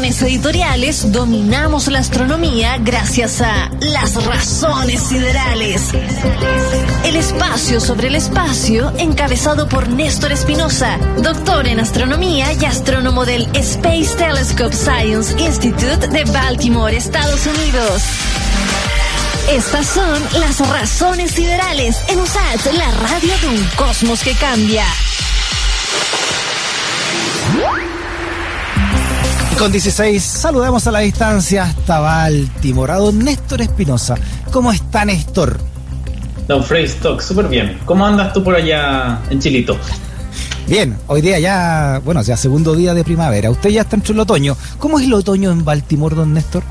razones editoriales dominamos la astronomía gracias a Las Razones Siderales. El espacio sobre el espacio, encabezado por Néstor Espinosa, doctor en astronomía y astrónomo del Space Telescope Science Institute de Baltimore, Estados Unidos. Estas son las razones siderales en USAT, la radio de un cosmos que cambia. Con 16 saludamos a la distancia hasta Baltimore a don Néstor Espinosa. ¿Cómo está Néstor? Don Frey Stock, súper bien. ¿Cómo andas tú por allá en Chilito? Bien, hoy día ya, bueno, ya segundo día de primavera. Usted ya está en el otoño. ¿Cómo es el otoño en Baltimore, don Néstor?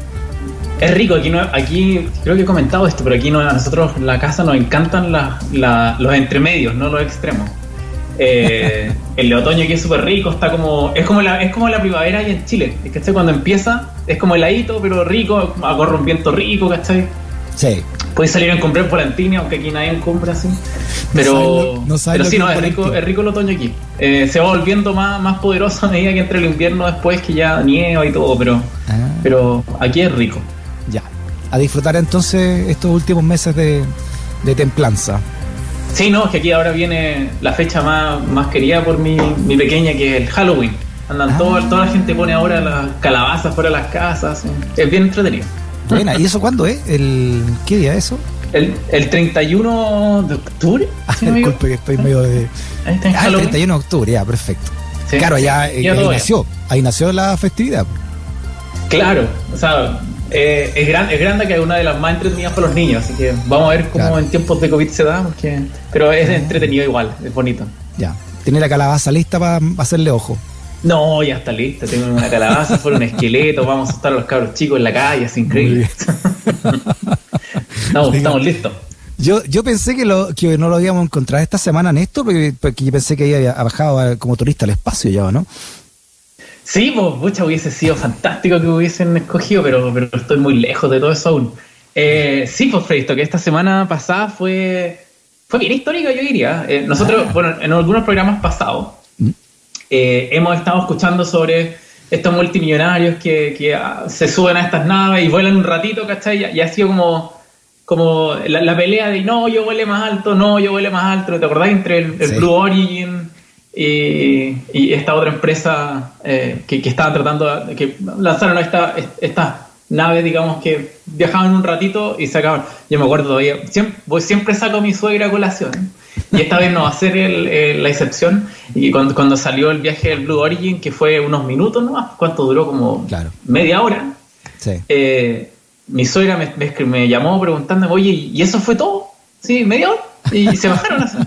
Es rico, aquí, no, aquí creo que he comentado esto, pero aquí no, a nosotros la casa nos encantan los entremedios, no los extremos. Eh, el de otoño aquí es súper rico, está como es como la es como la primavera ahí en Chile, es que cuando empieza es como heladito, pero rico, acorre un viento rico, ¿cachai? Sí. Puedes salir a comprar volantini, aunque aquí nadie compra así. Pero, no pero sí, no, es rico, es rico el otoño aquí. Eh, se va volviendo más, más poderoso a medida que entre el invierno después que ya nieva y todo, pero, ah. pero aquí es rico a disfrutar entonces estos últimos meses de, templanza. Sí, no, es que aquí ahora viene la fecha más, más querida por mi, mi pequeña, que es el Halloween. Andan todo, ah. toda la gente pone ahora las calabazas fuera de las casas. Es bien entretenido. Buena, ¿y eso cuándo es? ¿El, ¿Qué día es eso? El, el 31 de octubre. Ah, disculpe que estoy medio de. Ahí está ah, el 31 de octubre, ya, perfecto. claro, allá, ahí nació. Ahí nació la festividad. Claro, o sea, eh, es, gran, es grande que es una de las más entretenidas para los niños, así que vamos a ver cómo en tiempos de COVID se da, porque, pero es entretenido igual, es bonito. Ya, ¿tiene la calabaza lista para hacerle ojo? No, ya está lista, tengo una calabaza, fue un esqueleto, vamos a estar los cabros chicos en la calle, es increíble. estamos, listos. Yo, yo pensé que, lo, que no lo íbamos a encontrar esta semana, Néstor, porque, porque yo pensé que había bajado como turista al espacio ya, ¿no? Sí, pues, mucha hubiese sido fantástico que hubiesen escogido, pero, pero estoy muy lejos de todo eso aún. Eh, sí, pues, Freisto, que esta semana pasada fue, fue bien histórica, yo diría. Eh, nosotros, ah. bueno, en algunos programas pasados mm. eh, hemos estado escuchando sobre estos multimillonarios que, que ah, se suben a estas naves y vuelan un ratito, ¿cachai? Y, ha sido como, como la, pelea de no, yo vuele más alto, no, yo vuele más alto. ¿Te acordás? Entre el, Blue Origin y, esta otra empresa eh, que, que, estaba tratando de que lanzaron esta, esta nave, digamos, que viajaban un ratito y sacaban. Yo me acuerdo todavía, siempre, siempre saco a mi suegra a colación. Y esta vez no va a ser el, la excepción. Y cuando, cuando, salió el viaje del Blue Origin, que fue unos minutos nomás, ¿cuánto duró? Como media hora. Eh, mi suegra me, me, me, llamó preguntando, oye, ¿y eso fue todo? Sí, media hora. Y se bajaron así.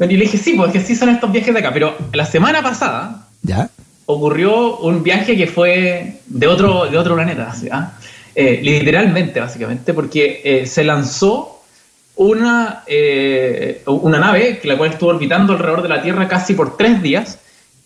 Y le dije, sí, porque sí son estos viajes de acá. Pero la semana pasada ¿Ya? ocurrió un viaje que fue de otro, de otro planeta. ¿ah? Eh, literalmente, básicamente, porque eh, se lanzó una, eh, una nave, la cual estuvo orbitando alrededor de la Tierra casi por tres días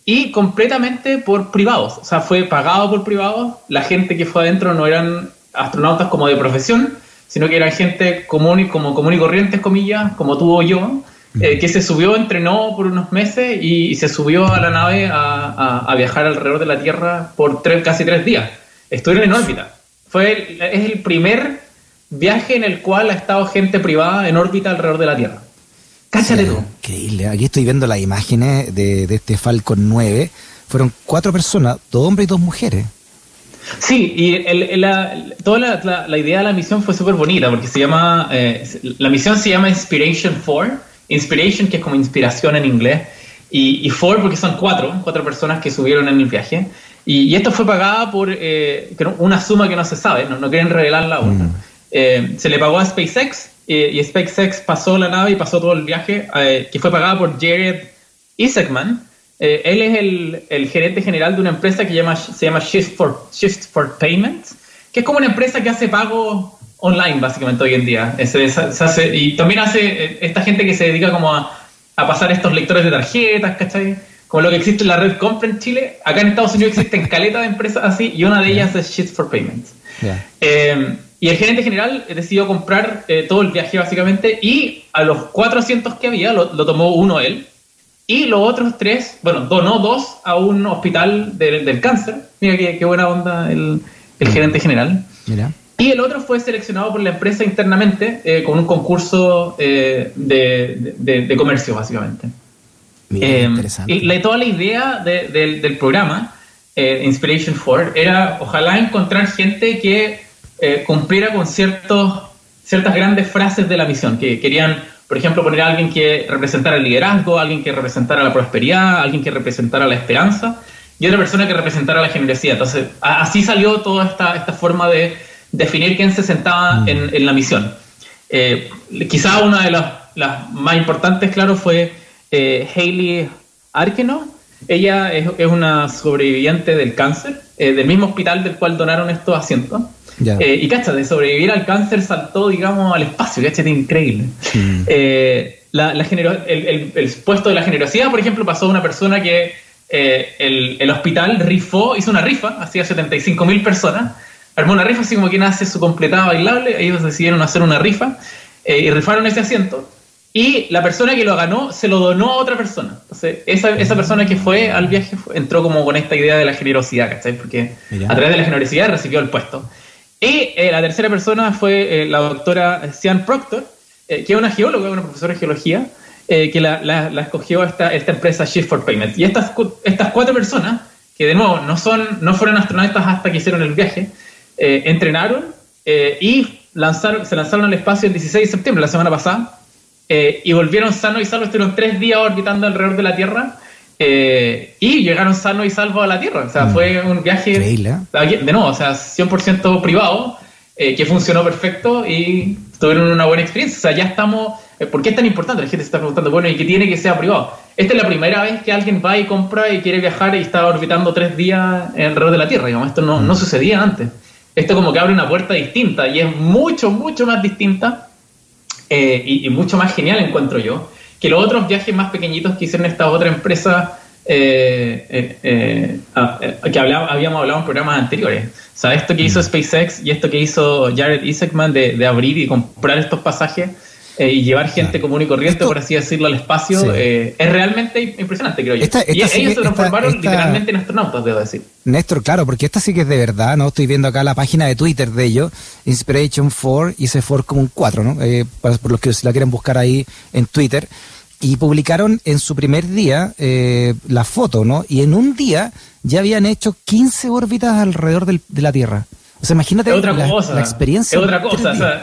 y completamente por privados. O sea, fue pagado por privados. La gente que fue adentro no eran astronautas como de profesión, sino que era gente común y, como común y corriente, comillas, como tú o yo, eh, que se subió, entrenó por unos meses y, se subió a la nave a, viajar alrededor de la Tierra por tres, casi tres días. Estuvieron en órbita. Fue es el primer viaje en el cual ha estado gente privada en órbita alrededor de la Tierra. Cáchale tú. Increíble. Aquí estoy viendo las imágenes de, este Falcon 9. Fueron cuatro personas, dos hombres y dos mujeres. Sí, y la, toda la, idea de la misión fue súper bonita porque se llama, eh, la misión se llama Inspiration 4, Inspiration que es como inspiración en inglés, y, y 4 porque son cuatro, cuatro personas que subieron en el viaje. Y, esto fue pagada por eh, una suma que no se sabe, no, quieren revelarla aún. Mm. Eh, se le pagó a SpaceX y SpaceX pasó la nave y pasó todo el viaje, que fue pagada por Jared Isaacman eh, él es el, el, gerente general de una empresa que llama, se llama Shift for, Shift for Payments, que es como una empresa que hace pagos online básicamente hoy en día. y también hace eh, esta gente que se dedica como a, a, pasar estos lectores de tarjetas, ¿cachai? Como lo que existe en la red Compra en Chile. Acá en Estados Unidos existen caleta de empresas así y una de ellas es Shift for Payments. Eh, y el gerente general decidió comprar todo el viaje básicamente y a los 400 que había lo, lo tomó uno él y los otros tres, bueno, donó dos a un hospital del cáncer. Mira qué, buena onda el, el gerente general. Y el otro fue seleccionado por la empresa internamente eh, con un concurso eh, de, de, comercio, básicamente. Eh, y la, toda la idea del programa, Inspiration 4, era ojalá encontrar gente que cumpliera con ciertos, ciertas grandes frases de la misión, que querían por ejemplo, poner a alguien que representara el liderazgo, alguien que representara la prosperidad, alguien que representara la esperanza y otra persona que representara la generosidad. Entonces, así salió toda esta, esta forma de definir quién se sentaba mm. en, la misión. Eh, quizá una de las, más importantes, claro, fue eh, Hayley Arkeno. Ella es, una sobreviviente del cáncer, eh, del mismo hospital del cual donaron estos asientos. Eh, y cacha, de sobrevivir al cáncer saltó, digamos, al espacio, cacha, increíble. Mm. Eh, la, el, el, puesto de la generosidad, por ejemplo, pasó a una persona que eh, el, el, hospital rifó, hizo una rifa, hacía 75 mil personas, armó una rifa así como quien hace su completada bailable, ellos decidieron hacer una rifa y rifaron ese asiento. Y la persona que lo ganó se lo donó a otra persona. Entonces, esa, esa persona que fue al viaje entró como con esta idea de la generosidad, ¿cachai? Porque a través de la generosidad recibió el puesto. Y eh, la tercera persona fue eh, la doctora Sian Proctor, eh, que es una geóloga, una profesora de geología, que la, la, escogió esta, esta empresa Shift for Payment. Y estas, estas cuatro personas, que de nuevo no, son, no fueron astronautas hasta que hicieron el viaje, entrenaron y lanzaron, se lanzaron al espacio el 16 de septiembre, la semana pasada, y volvieron sanos y salvos, estuvieron tres días orbitando alrededor de la Tierra eh, y llegaron sanos y salvos a la Tierra. O sea, mm. fue un viaje de nuevo, o sea, 100% privado, eh, que funcionó perfecto y tuvieron una buena experiencia. O sea, ya estamos... Eh, ¿Por qué es tan importante? La gente se está preguntando, bueno, ¿y qué tiene que ser privado? Esta es la primera vez que alguien va y compra y quiere viajar y está orbitando tres días alrededor de la Tierra. Digamos, esto no, no mm. sucedía antes. Esto como que abre una puerta distinta y es mucho, mucho más distinta y, y mucho más genial, encuentro yo que los otros viajes más pequeñitos que hicieron esta otra empresa eh, eh, eh, ah, que habíamos hablado en programas anteriores. O sea, esto que hizo mm. SpaceX y esto que hizo Jared Isaacman de, de abrir y comprar estos pasajes y llevar gente común y corriente, por así decirlo, al espacio, es realmente impresionante, creo yo. y ellos se transformaron literalmente en astronautas, debo decir. Néstor, claro, porque esta sí que es de verdad, ¿no? Estoy viendo acá la página de Twitter de ellos, Inspiration 4, y se 4 como un 4, ¿no? por los que la quieren buscar ahí en Twitter y publicaron en su primer día eh, la foto, ¿no? Y en un día ya habían hecho 15 órbitas alrededor del, de la Tierra. O sea, imagínate otra la, cosa, la experiencia. Es otra cosa. O sea,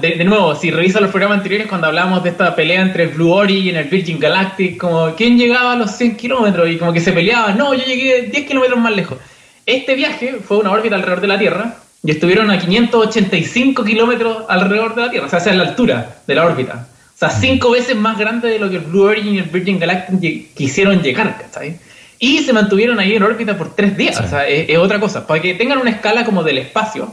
de, nuevo, si revisas los programas anteriores, cuando hablábamos de esta pelea entre el Blue Origin y el Virgin Galactic, como quién llegaba a los 100 kilómetros y como que se peleaban, no, yo llegué 10 kilómetros más lejos. Este viaje fue una órbita alrededor de la Tierra y estuvieron a 585 kilómetros alrededor de la Tierra, o sea, hacia la altura de la órbita. O sea, cinco veces más grande de lo que el Blue Origin y el Virgin Galactic quisieron llegar, ¿cachai? Y se mantuvieron ahí en órbita por tres días, o sea, es, otra cosa. Para que tengan una escala como del espacio,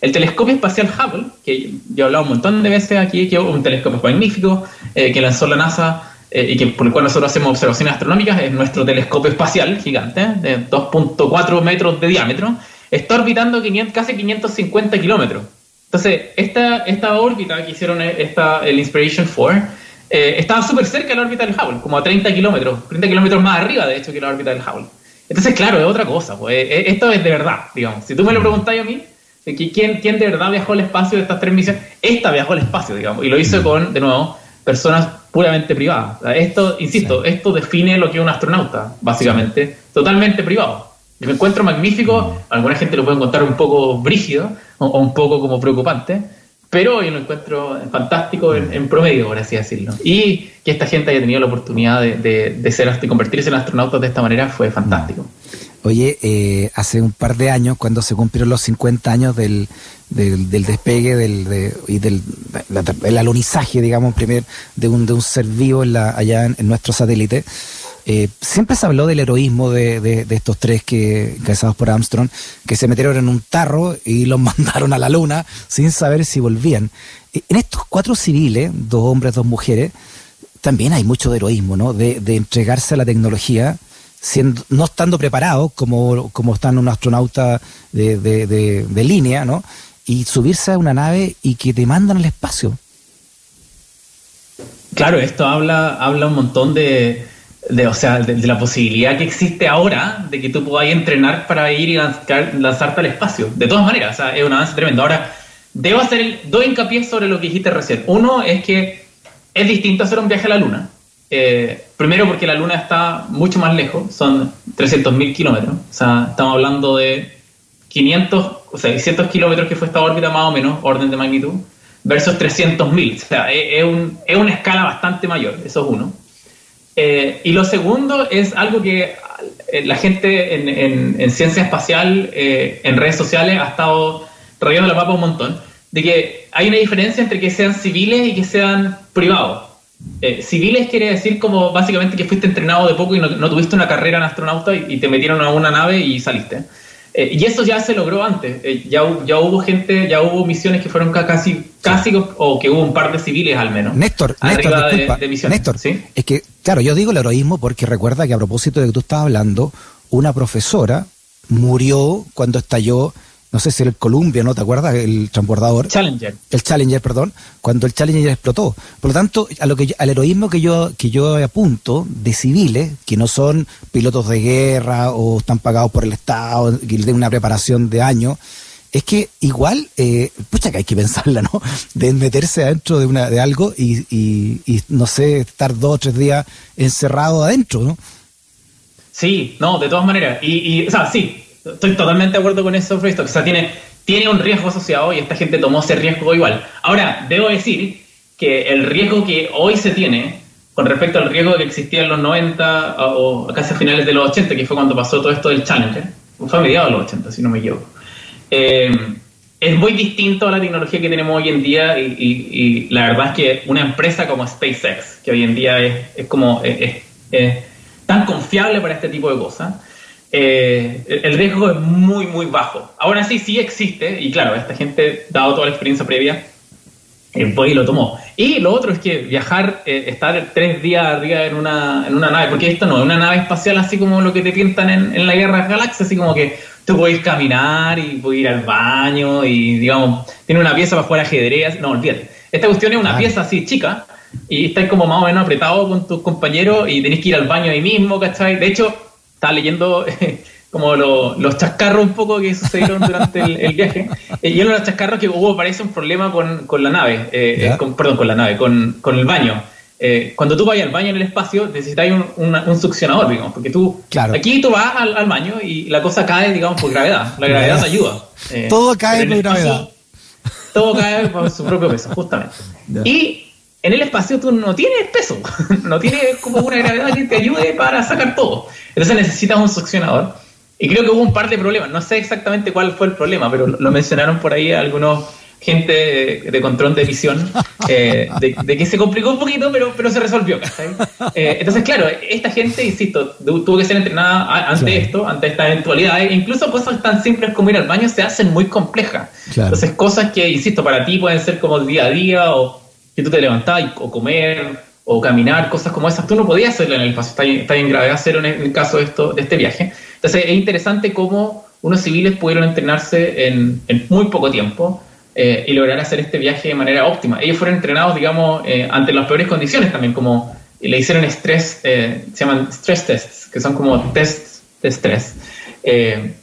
el telescopio espacial Hubble, que yo he hablado un montón de veces aquí, que es un telescopio magnífico, eh, que lanzó la NASA eh, y que, por el cual nosotros hacemos observaciones astronómicas, es nuestro telescopio espacial gigante, de 2.4 metros de diámetro, está orbitando 500, casi 550 kilómetros. Entonces, esta, esta órbita que hicieron eh, esta, el Inspiration 4 eh, estaba súper cerca de la órbita del Hubble, como a 30 kilómetros, 30 kilómetros más arriba, de hecho, que la órbita del Hubble. Entonces, claro, es otra cosa. Pues, eh, esto es de verdad, digamos. Si tú me lo preguntáis a mí, ¿quién, ¿quién de verdad viajó al espacio de estas tres misiones? Esta viajó al espacio, digamos, y lo hizo con, de nuevo, personas puramente privadas. Esto, insisto, esto define lo que es un astronauta, básicamente, totalmente privado. Yo me encuentro magnífico, alguna gente lo puede encontrar un poco brígido o, un poco como preocupante, pero yo lo encuentro fantástico en, promedio, por así decirlo. Y que esta gente haya tenido la oportunidad de, de, ser, de convertirse en astronautas de esta manera fue fantástico. Oye, eh, hace un par de años, cuando se cumplieron los 50 años del, del, despegue del, y del el alunizaje, digamos, primer, de un, de un ser vivo en la, allá en nuestro satélite, eh, siempre se habló del heroísmo de, estos tres que casados por Armstrong, que se metieron en un tarro y los mandaron a la luna sin saber si volvían. Eh, en estos cuatro civiles, dos hombres, dos mujeres, también hay mucho de heroísmo, ¿no? De, entregarse a la tecnología, siendo, no estando preparados como, como están un astronauta de, de línea, ¿no? Y subirse a una nave y que te mandan al espacio. Claro, esto habla, habla un montón de, de, o sea, de, la posibilidad que existe ahora de que tú puedas entrenar para ir y lanzarte al espacio. De todas maneras, o sea, es un avance tremendo. Ahora, debo hacer dos hincapié sobre lo que dijiste recién. Uno es que es distinto hacer un viaje a la Luna. Eh, primero porque la Luna está mucho más lejos, son 300.000 kilómetros. O sea, estamos hablando de 500 o sea, 600 kilómetros que fue esta órbita más o menos, orden de magnitud, versus 300.000. O sea, es, un, es, una escala bastante mayor, eso es uno. Eh, y lo segundo es algo que eh, la gente en, en, ciencia espacial, eh, en redes sociales, ha estado rayando la mapa un montón, de que hay una diferencia entre que sean civiles y que sean privados. civiles quiere decir como básicamente que fuiste entrenado de poco y no, tuviste una carrera en astronauta y, te metieron a una nave y saliste. Eh, y eso ya se logró antes. Eh, ya, ya hubo gente, ya hubo misiones que fueron casi, casi o que hubo un par de civiles al menos. Néstor, Néstor, disculpa, Néstor, ¿sí? es que, claro, yo digo el heroísmo porque recuerda que a propósito de que tú estabas hablando, una profesora murió cuando estalló no sé si era el Columbia, ¿no? ¿Te acuerdas? El transbordador. Challenger. El Challenger, perdón, cuando el Challenger explotó. Por lo tanto, a lo que al heroísmo que yo, que yo apunto de civiles, que no son pilotos de guerra o están pagados por el Estado, que tienen una preparación de años, es que igual, eh, pucha que hay que pensarla, ¿no? De meterse adentro de, una, de algo y, y, y, no sé, estar dos o tres días encerrado adentro, ¿no? Sí, no, de todas maneras. Y, y o sea, sí, estoy totalmente de acuerdo con eso, Freestock. O sea, tiene, tiene un riesgo asociado y esta gente tomó ese riesgo igual. Ahora, debo decir que el riesgo que hoy se tiene con respecto al riesgo que existía en los 90 o casi a finales de los 80, que fue cuando pasó todo esto del Challenger, fue a mediados de los 80, si no me equivoco. Eh, es muy distinto a la tecnología que tenemos hoy en día y, la verdad es que una empresa como SpaceX, que hoy en día es, como es, tan confiable para este tipo de cosas, eh, el riesgo es muy, muy bajo. Aún así, sí existe, y claro, esta gente, dado toda la experiencia previa, eh, pues y lo tomó. Y lo otro es que viajar, eh, estar tres días arriba en una, en una nave, porque esto no es una nave espacial así como lo que te pintan en, en la Guerra de Galaxias, así como que tú puedes caminar y puedes ir al baño y, digamos, tiene una pieza para jugar ajedrez. No, olvídate. Esta cuestión es una pieza así chica y estás como más o menos apretado con tus compañeros y tenés que ir al baño ahí mismo, ¿cachai? De hecho, estaba leyendo como los chascarros un poco que sucedieron durante el, viaje. Eh, y uno de los chascarros que hubo parece un problema con, con la nave, eh, con, perdón, con la nave, con, con el baño. Eh, cuando tú vayas al baño en el espacio, necesitas un, un, succionador, digamos, porque tú, aquí tú vas al, baño y la cosa cae, digamos, por gravedad. La gravedad te ayuda. todo cae por gravedad. Todo cae por su propio peso, justamente. Y en el espacio tú no tienes peso, no tienes como una gravedad que te ayude para sacar todo. Entonces necesitas un succionador. Y creo que hubo un par de problemas. No sé exactamente cuál fue el problema, pero lo mencionaron por ahí algunos gente de control de visión, eh, de, que se complicó un poquito, pero, pero se resolvió. Eh, entonces, claro, esta gente, insisto, tuvo que ser entrenada ante esto, ante esta eventualidad. E incluso cosas tan simples como ir al baño se hacen muy complejas. Entonces, cosas que, insisto, para ti pueden ser como día a día o que tú te levantás o comer o caminar, cosas como esas, tú no podías hacerlo en el espacio, está, está en gravedad cero en el caso de, esto, de este viaje. Entonces es interesante cómo unos civiles pudieron entrenarse en, muy poco tiempo eh, y lograr hacer este viaje de manera óptima. Ellos fueron entrenados, digamos, eh, ante las peores condiciones también, como le hicieron estrés, eh, se llaman stress tests, que son como tests de estrés.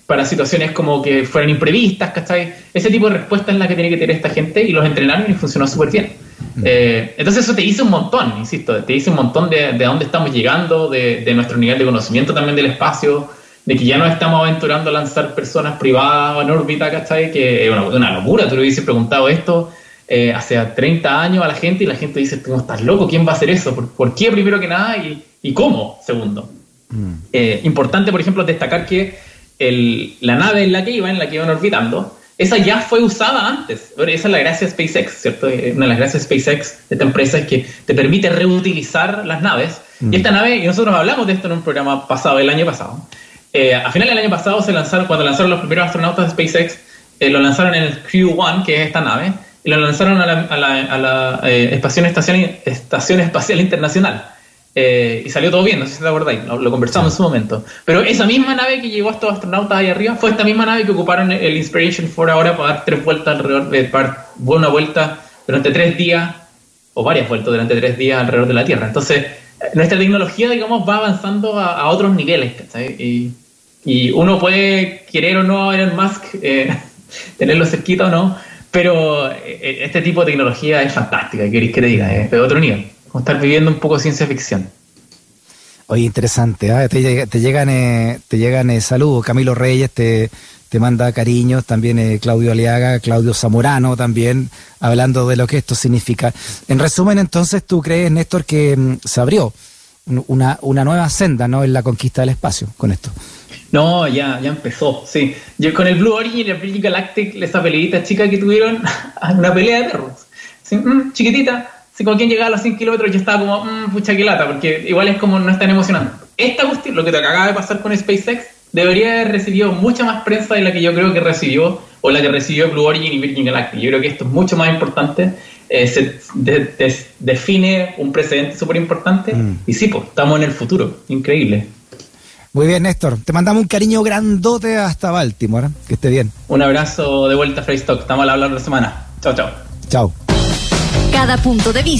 para situaciones como que fueran imprevistas, ¿cachai? Ese tipo de respuesta es la que tiene que tener esta gente y los entrenaron y funcionó súper bien. Eh, entonces eso te dice un montón, insisto, te dice un montón de, de dónde estamos llegando, de, nuestro nivel de conocimiento también del espacio, de que ya no estamos aventurando a lanzar personas privadas en órbita, ¿cachai? Que es una, locura, tú le hubieses preguntado esto eh, hace 30 años a la gente y la gente dice, tú estás loco, ¿quién va a hacer eso? ¿Por, qué primero que nada y, cómo segundo? Mm. Eh, importante, por ejemplo, destacar que el, la nave en la que iban, en la que iban orbitando, esa ya fue usada antes. Esa es la gracia de SpaceX, ¿cierto? Eh, una de las gracias de SpaceX, de esta empresa, es que te permite reutilizar las naves. Y mm. esta nave, y nosotros hablamos de esto en un programa pasado, el año pasado. Eh, a final del año pasado se lanzaron, cuando lanzaron los primeros astronautas de SpaceX, eh, lo lanzaron en el Crew One, que es esta nave, y lo lanzaron a la, a la, a la Estación, Estación Espacial Internacional. Eh, y salió todo bien, no sé si te acordáis, lo, conversamos en su momento. Pero esa misma nave que llevó a estos astronautas ahí arriba fue esta misma nave que ocuparon el Inspiration 4 ahora para dar tres vueltas alrededor, de para una vuelta durante tres días, o varias vueltas durante tres días alrededor de la Tierra. Entonces, nuestra tecnología, digamos, va avanzando a, otros niveles, ¿cachai? Y, y, uno puede querer o no a Elon Musk, eh, tenerlo cerquita o no, pero eh, este tipo de tecnología es fantástica, queréis que te diga, es de otro nivel, como estar viviendo un poco ciencia ficción. Oye, interesante, ¿eh? te, te, llegan, eh, te llegan eh, saludos, Camilo Reyes te, te manda cariños, también eh, Claudio Aliaga, Claudio Zamorano también, hablando de lo que esto significa. En resumen, entonces, ¿tú crees, Néstor, que mm, se abrió una, una nueva senda ¿no? en la conquista del espacio con esto? No, ya, ya empezó, sí. Yo con el Blue Origin y el Virgin Galactic, esa peleita chica que tuvieron, una pelea de perros. Mm, chiquitita, si con quien llegaba a los 100 kilómetros yo estaba como, mmm, pucha que lata, porque igual es como no es tan emocionante. Esta cuestión, lo que te acaba de pasar con SpaceX, debería haber recibido mucha más prensa de la que yo creo que recibió, o la que recibió Blue Origin y Virgin Galactic. Yo creo que esto es mucho más importante, eh, se define un precedente súper importante, mm. y sí, pues, estamos en el futuro, increíble. Muy bien, Néstor. Te mandamos un cariño grandote hasta Baltimore. ¿eh? Que esté bien. Un abrazo de vuelta a Stock. Estamos al hablar de la semana. Chao, chao. Chao. Cada punto de vista